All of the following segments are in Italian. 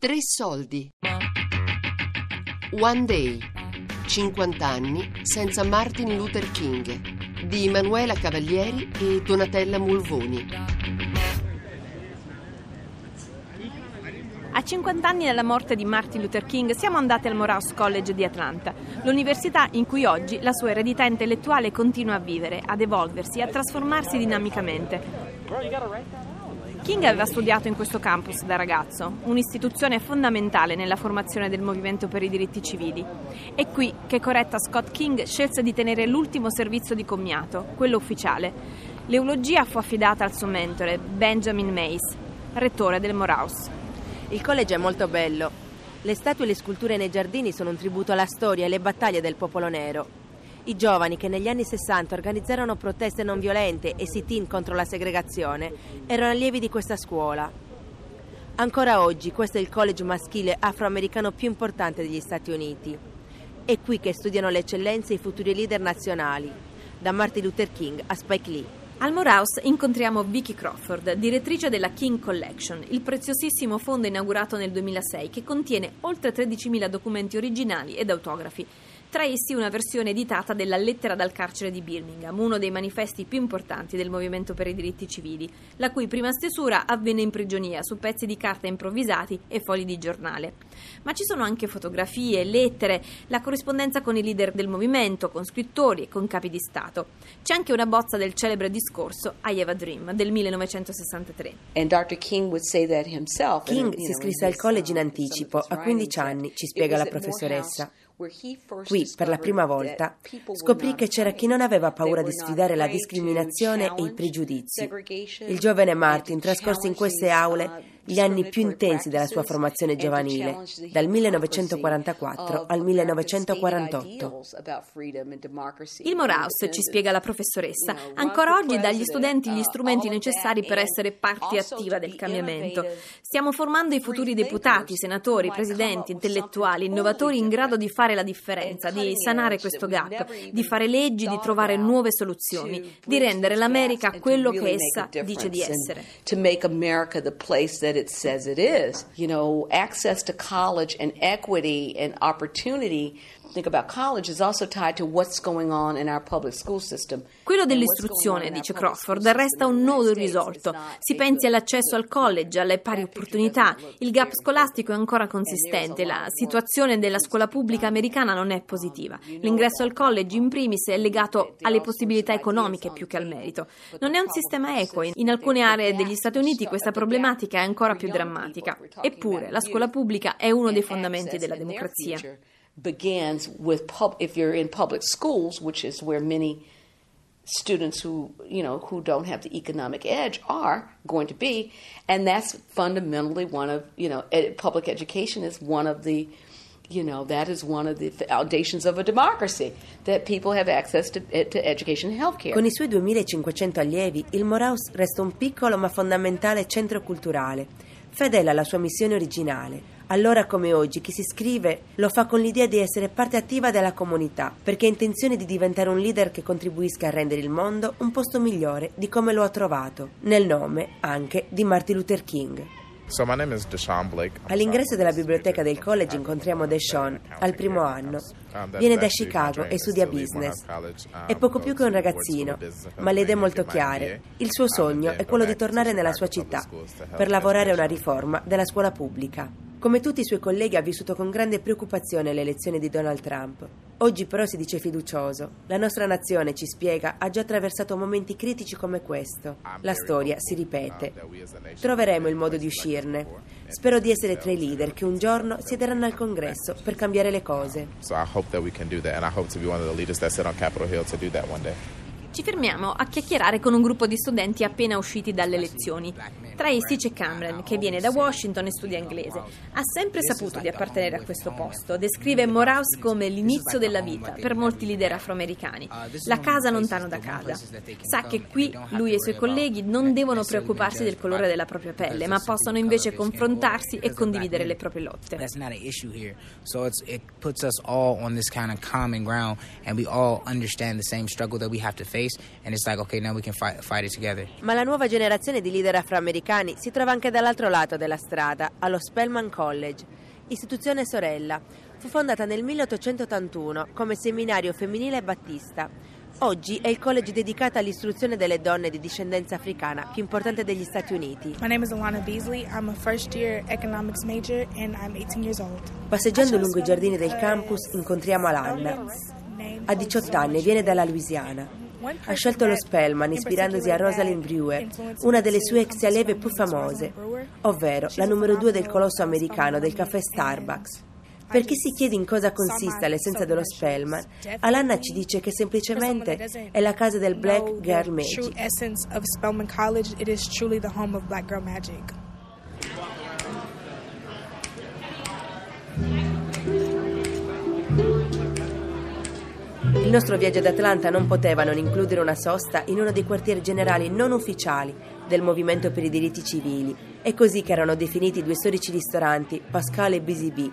Tre soldi. One Day. 50 anni senza Martin Luther King di Emanuela Cavalieri e Donatella Mulvoni. A 50 anni dalla morte di Martin Luther King siamo andati al Morehouse College di Atlanta, l'università in cui oggi la sua eredità intellettuale continua a vivere, ad evolversi, a trasformarsi dinamicamente. King aveva studiato in questo campus da ragazzo, un'istituzione fondamentale nella formazione del movimento per i diritti civili. È qui che Coretta Scott King scelse di tenere l'ultimo servizio di commiato, quello ufficiale. L'eulogia fu affidata al suo mentore, Benjamin Mays, rettore del Morehouse. Il college è molto bello. Le statue e le sculture nei giardini sono un tributo alla storia e alle battaglie del popolo nero. I giovani che negli anni 60 organizzarono proteste non violente e sit-in contro la segregazione erano allievi di questa scuola. Ancora oggi questo è il college maschile afroamericano più importante degli Stati Uniti. È qui che studiano le eccellenze i futuri leader nazionali, da Martin Luther King a Spike Lee. Al Morehouse incontriamo Vicky Crawford, direttrice della King Collection, il preziosissimo fondo inaugurato nel 2006 che contiene oltre 13.000 documenti originali ed autografi. Tra essi una versione editata della Lettera dal carcere di Birmingham, uno dei manifesti più importanti del movimento per i diritti civili, la cui prima stesura avvenne in prigionia su pezzi di carta improvvisati e fogli di giornale. Ma ci sono anche fotografie, lettere, la corrispondenza con i leader del movimento, con scrittori e con capi di Stato. C'è anche una bozza del celebre discorso I Have a Dream del 1963. King si iscrisse al college in anticipo, a 15 anni, ci spiega la professoressa. Qui, per la prima volta, scoprì che c'era chi non aveva paura di sfidare la discriminazione e i pregiudizi. Il giovane Martin trascorse in queste aule gli anni più intensi della sua formazione giovanile, dal 1944 al 1948. Il Morehouse, ci spiega la professoressa, ancora oggi dà agli studenti gli strumenti necessari per essere parte attiva del cambiamento. Stiamo formando i futuri deputati, senatori, presidenti, intellettuali, innovatori in grado di fare la differenza, di sanare questo gap, di fare leggi, di trovare nuove soluzioni, di rendere l'America quello che essa dice di essere. It says it is. You know, access to college and equity and opportunity think about college is also tied to what's going on in our public school system. Quello dell'istruzione, dice Crawford, resta un nodo irrisolto. Si pensi all'accesso al college, alle pari opportunità. Il gap scolastico è ancora consistente. La situazione della scuola pubblica americana non è positiva. L'ingresso al college, in primis, è legato alle possibilità economiche più che al merito. Non è un sistema equo. In alcune aree degli Stati Uniti questa problematica è ancora più drammatica. Eppure, la scuola pubblica è uno dei fondamenti della democrazia. Begins with pub if you're in public schools, which is where many students who you know who don't have the economic edge are going to be and that's fundamentally one of you know ed- public education is one of the you know that is one of the foundations of a democracy that people have access to, eh, to education and healthcare. Con i suoi 2500 allievi, il Morehouse resta un piccolo ma fondamentale centro culturale, fedele alla sua missione originale allora come oggi chi si iscrive lo fa con l'idea di essere parte attiva della comunità, perché ha intenzione di diventare un leader che contribuisca a rendere il mondo un posto migliore di come lo ha trovato, nel nome anche di Martin Luther King. All'ingresso della biblioteca del college incontriamo Deshaun, al primo anno. Viene da Chicago e studia business. È poco più che un ragazzino, ma le idee molto chiare. Il suo sogno è quello di tornare nella sua città per lavorare a una riforma della scuola pubblica. Come tutti i suoi colleghi ha vissuto con grande preoccupazione le elezioni di Donald Trump. Oggi però si dice fiducioso. La nostra nazione, ci spiega, ha già attraversato momenti critici come questo. La storia si ripete. Troveremo il modo di uscirne. Spero di essere tra i leader che un giorno siederanno al congresso per cambiare le cose. Day. Ci fermiamo a chiacchierare con un gruppo di studenti appena usciti dalle lezioni. Tra essi c'è Cameron, che viene da Washington e studia inglese. Ha sempre saputo di appartenere a questo posto. Descrive Morehouse come l'inizio della vita per molti leader afroamericani. La casa lontano da casa. Sa che qui lui e i suoi colleghi non devono preoccuparsi del colore della propria pelle, ma possono invece confrontarsi e condividere le proprie lotte. That's not an issue here. So it puts us all on this kind of common ground and we all understand the same struggle that we have to face face and it's like okay now we can fight, fight it together. Ma la nuova generazione di leader afroamericani afroamericani si trova anche dall'altro lato della strada, allo Spelman College, istituzione sorella. Fu fondata nel 1881 come seminario femminile battista. Oggi è il college dedicato all'istruzione delle donne di discendenza africana più importante degli Stati Uniti. My name is Alana Beasley. I'm a first year economics major and I'm 18 years old. Passeggiando lungo i giardini del campus incontriamo Alana. Ha 18 anni e viene dalla Louisiana. Ha scelto lo Spellman ispirandosi a Rosalind Brewer, una delle sue ex allieve più famose, ovvero la numero due del colosso americano del caffè Starbucks. Per chi si chiede in cosa consista l'essenza dello Spellman, Alanna ci dice che semplicemente è la casa del Black Girl Magic. Il nostro viaggio ad Atlanta non poteva non includere una sosta in uno dei quartieri generali non ufficiali del Movimento per i diritti civili. È così che erano definiti i due storici ristoranti, Pascal e Busy Bee.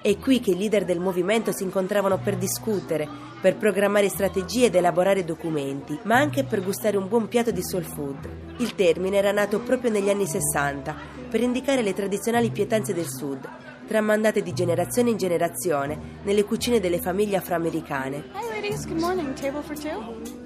È qui che i leader del movimento si incontravano per discutere, per programmare strategie ed elaborare documenti, ma anche per gustare un buon piatto di soul food. Il termine era nato proprio negli anni 60 per indicare le tradizionali pietanze del sud, tramandate di generazione in generazione nelle cucine delle famiglie afroamericane. Hi ladies, good morning. Table for two?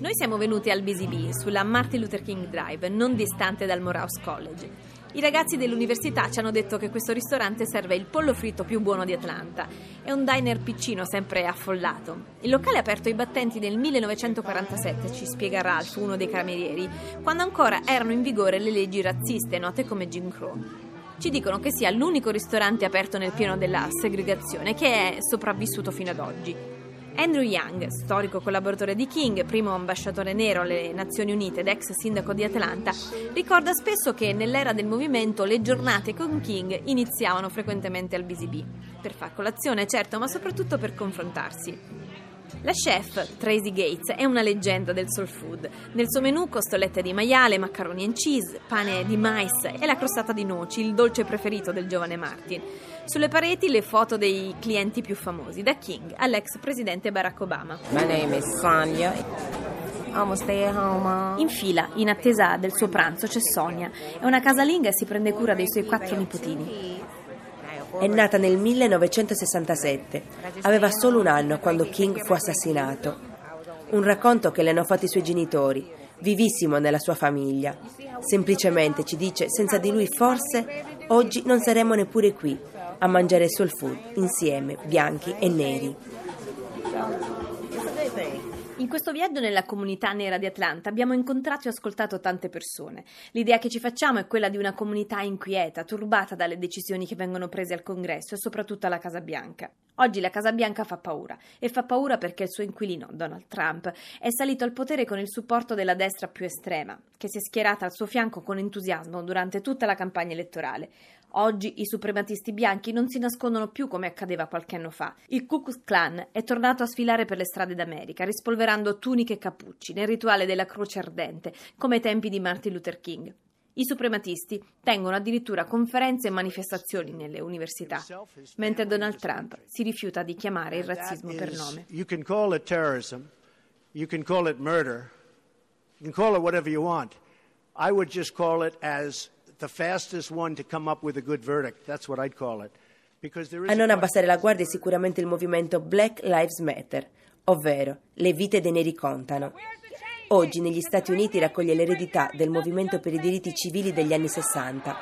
Noi siamo venuti al BZB sulla Martin Luther King Drive, non distante dal Morehouse College. I ragazzi dell'università ci hanno detto che questo ristorante serve il pollo fritto più buono di Atlanta. È un diner piccino, sempre affollato. Il locale è aperto ai battenti nel 1947, ci spiega Ralph, uno dei camerieri, quando ancora erano in vigore le leggi razziste note come Jim Crow ci dicono che sia l'unico ristorante aperto nel pieno della segregazione che è sopravvissuto fino ad oggi. Andrew Young, storico collaboratore di King, primo ambasciatore nero alle Nazioni Unite ed ex sindaco di Atlanta, ricorda spesso che nell'era del movimento le giornate con King iniziavano frequentemente al BCB, per far colazione certo, ma soprattutto per confrontarsi. La chef Tracy Gates è una leggenda del soul food. Nel suo menù costolette di maiale, maccaroni and cheese, pane di mais e la crostata di noci, il dolce preferito del giovane Martin. Sulle pareti le foto dei clienti più famosi, da King all'ex presidente Barack Obama. My name is Sonia. In fila, in attesa del suo pranzo, c'è Sonia. È una casalinga e si prende cura dei suoi quattro nipotini. È nata nel 1967. Aveva solo un anno quando King fu assassinato. Un racconto che le hanno fatto i suoi genitori, vivissimo nella sua famiglia. Semplicemente ci dice, senza di lui forse oggi non saremmo neppure qui a mangiare soul food insieme, bianchi e neri. In questo viaggio nella comunità nera di Atlanta abbiamo incontrato e ascoltato tante persone. L'idea che ci facciamo è quella di una comunità inquieta, turbata dalle decisioni che vengono prese al Congresso e soprattutto alla Casa Bianca. Oggi la Casa Bianca fa paura e fa paura perché il suo inquilino, Donald Trump, è salito al potere con il supporto della destra più estrema, che si è schierata al suo fianco con entusiasmo durante tutta la campagna elettorale. Oggi i suprematisti bianchi non si nascondono più come accadeva qualche anno fa. Il Ku Klux Klan è tornato a sfilare per le strade d'America, rispolverando tuniche e cappucci nel rituale della croce ardente, come ai tempi di Martin Luther King. I suprematisti tengono addirittura conferenze e manifestazioni nelle università, mentre Donald Trump si rifiuta di chiamare il razzismo per nome. You can call it terrorism, you can call it murder, you can call it whatever you want. I would just call it as the fastest one to come up with a good verdict. That's what I'd call it. A non abbassare la guardia è sicuramente il movimento Black Lives Matter, ovvero le vite dei neri contano. Oggi negli Stati Uniti raccoglie l'eredità del movimento per i diritti civili degli anni 60,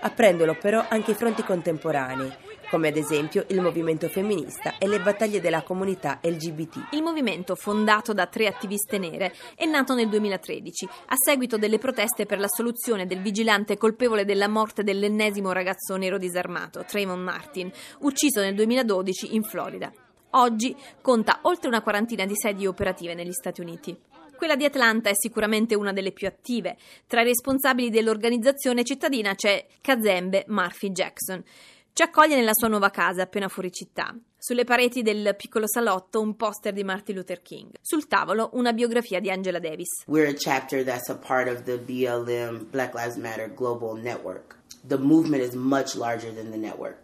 apprendolo però anche i fronti contemporanei, come ad esempio il movimento femminista e le battaglie della comunità LGBT. Il movimento, fondato da tre attiviste nere, è nato nel 2013, a seguito delle proteste per la soluzione del vigilante colpevole della morte dell'ennesimo ragazzo nero disarmato, Trayvon Martin, ucciso nel 2012 in Florida. Oggi conta oltre una quarantina di sedi operative negli Stati Uniti. Quella di Atlanta è sicuramente una delle più attive. Tra i responsabili dell'organizzazione cittadina c'è Kazembe Murphy Jackson. Ci accoglie nella sua nuova casa appena fuori città. Sulle pareti del piccolo salotto un poster di Martin Luther King. Sul tavolo una biografia di Angela Davis. We're a chapter that's a part of the BLM Black Lives Matter Global Network. The movement is much larger than the network.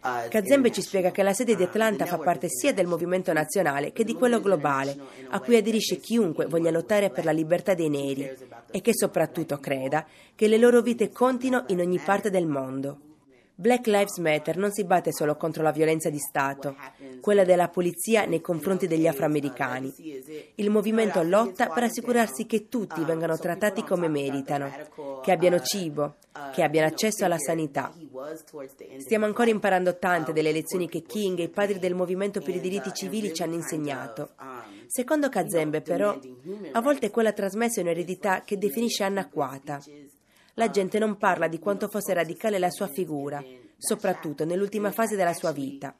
Kazembe ci spiega che la sede di Atlanta fa parte sia del movimento nazionale che di quello globale, a cui aderisce chiunque voglia lottare per la libertà dei neri e che soprattutto creda che le loro vite contino in ogni parte del mondo. Black Lives Matter non si batte solo contro la violenza di Stato, quella della polizia nei confronti degli afroamericani. Il movimento lotta per assicurarsi che tutti vengano trattati come meritano, che abbiano cibo, che abbiano accesso alla sanità. Stiamo ancora imparando tante delle lezioni che King e i padri del movimento per i diritti civili ci hanno insegnato. Secondo Kazembe, però, a volte quella trasmessa è un'eredità che definisce anacquata la gente non parla di quanto fosse radicale la sua figura, soprattutto nell'ultima fase della sua vita,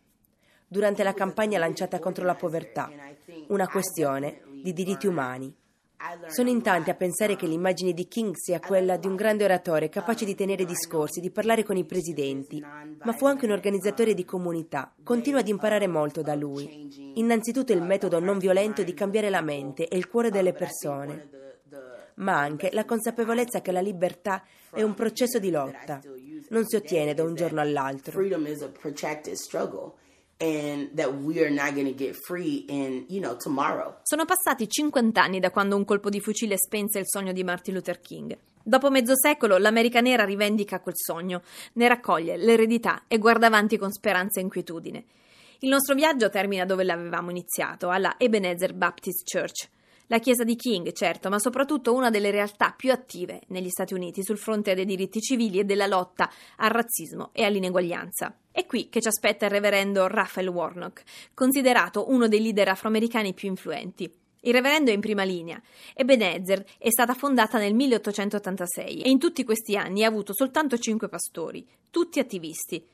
durante la campagna lanciata contro la povertà, una questione di diritti umani. Sono in tanti a pensare che l'immagine di King sia quella di un grande oratore capace di tenere discorsi, di parlare con i presidenti, ma fu anche un organizzatore di comunità. Continua ad imparare molto da lui. Innanzitutto il metodo non violento di cambiare la mente e il cuore delle persone ma anche la consapevolezza che la libertà è un processo di lotta, non si ottiene da un giorno all'altro. Sono passati 50 anni da quando un colpo di fucile spense il sogno di Martin Luther King. Dopo mezzo secolo l'America nera rivendica quel sogno, ne raccoglie l'eredità e guarda avanti con speranza e inquietudine. Il nostro viaggio termina dove l'avevamo iniziato, alla Ebenezer Baptist Church. La Chiesa di King, certo, ma soprattutto una delle realtà più attive negli Stati Uniti sul fronte dei diritti civili e della lotta al razzismo e all'ineguaglianza. È qui che ci aspetta il reverendo Raphael Warnock, considerato uno dei leader afroamericani più influenti. Il reverendo è in prima linea. Ebenezer è stata fondata nel 1886 e in tutti questi anni ha avuto soltanto cinque pastori, tutti attivisti.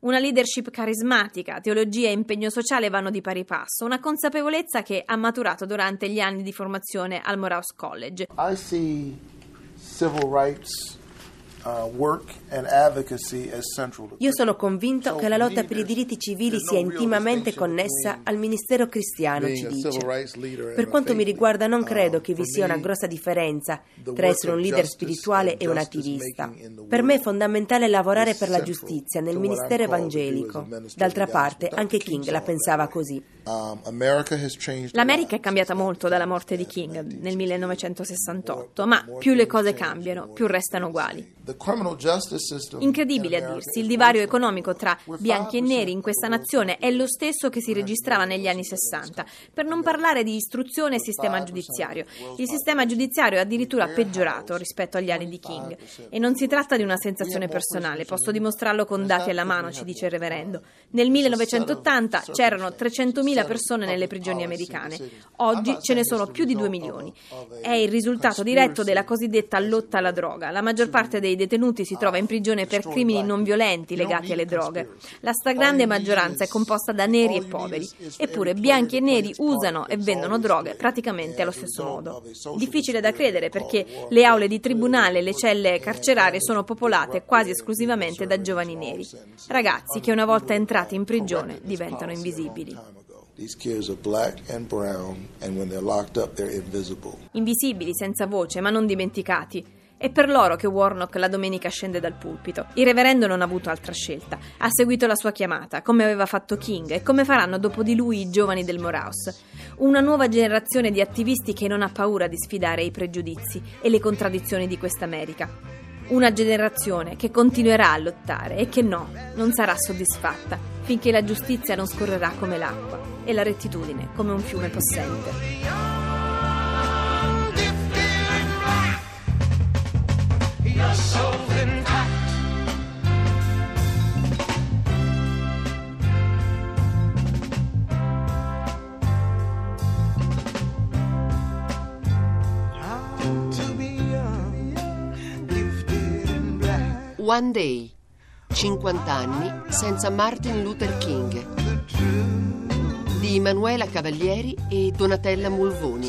Una leadership carismatica, teologia e impegno sociale vanno di pari passo, una consapevolezza che ha maturato durante gli anni di formazione al Morehouse College. I see civil rights Io sono convinto che la lotta per i diritti civili sia intimamente connessa al ministero cristiano, ci dice. Per quanto mi riguarda non credo che vi sia una grossa differenza tra essere un leader spirituale e un attivista. Per me è fondamentale lavorare per la giustizia nel ministero evangelico. D'altra parte, anche King la pensava così. Um, L'America è cambiata molto dalla morte di King nel 1968, ma più le cose cambiano, più restano uguali. Incredibile a dirsi, il divario economico tra bianchi e neri in questa nazione è lo stesso che si registrava negli anni 60, per non parlare di istruzione e sistema giudiziario. Il sistema giudiziario è addirittura peggiorato rispetto agli anni di King. e non si tratta di una sensazione personale, posso dimostrarlo con dati alla mano, ci dice il reverendo. Nel 1980 c'erano 300.000 persone nelle prigioni americane, oggi ce ne sono più di 2 milioni. È il risultato diretto della cosiddetta lotta alla droga. La maggior parte dei detenuti si trova in prigione per crimini non violenti legati alle droghe. La stragrande maggioranza è composta da neri e poveri, eppure bianchi e neri usano e vendono droghe praticamente allo stesso modo. Difficile da credere perché le aule di tribunale e le celle carcerarie sono popolate quasi esclusivamente da giovani neri, ragazzi che una volta entrati in prigione diventano invisibili. Invisibili, senza voce, ma non dimenticati. È per loro che Warnock la domenica scende dal pulpito. Il reverendo non ha avuto altra scelta. Ha seguito la sua chiamata, come aveva fatto King e come faranno dopo di lui i giovani del Morehouse. Una nuova generazione di attivisti che non ha paura di sfidare i pregiudizi e le contraddizioni di questa America. Una generazione che continuerà a lottare e che no, non sarà soddisfatta finché la giustizia non scorrerà come l'acqua e la rettitudine come un fiume possente. One Day, 50 anni senza Martin Luther King, di Emanuela Cavalieri e Donatella Mulvoni.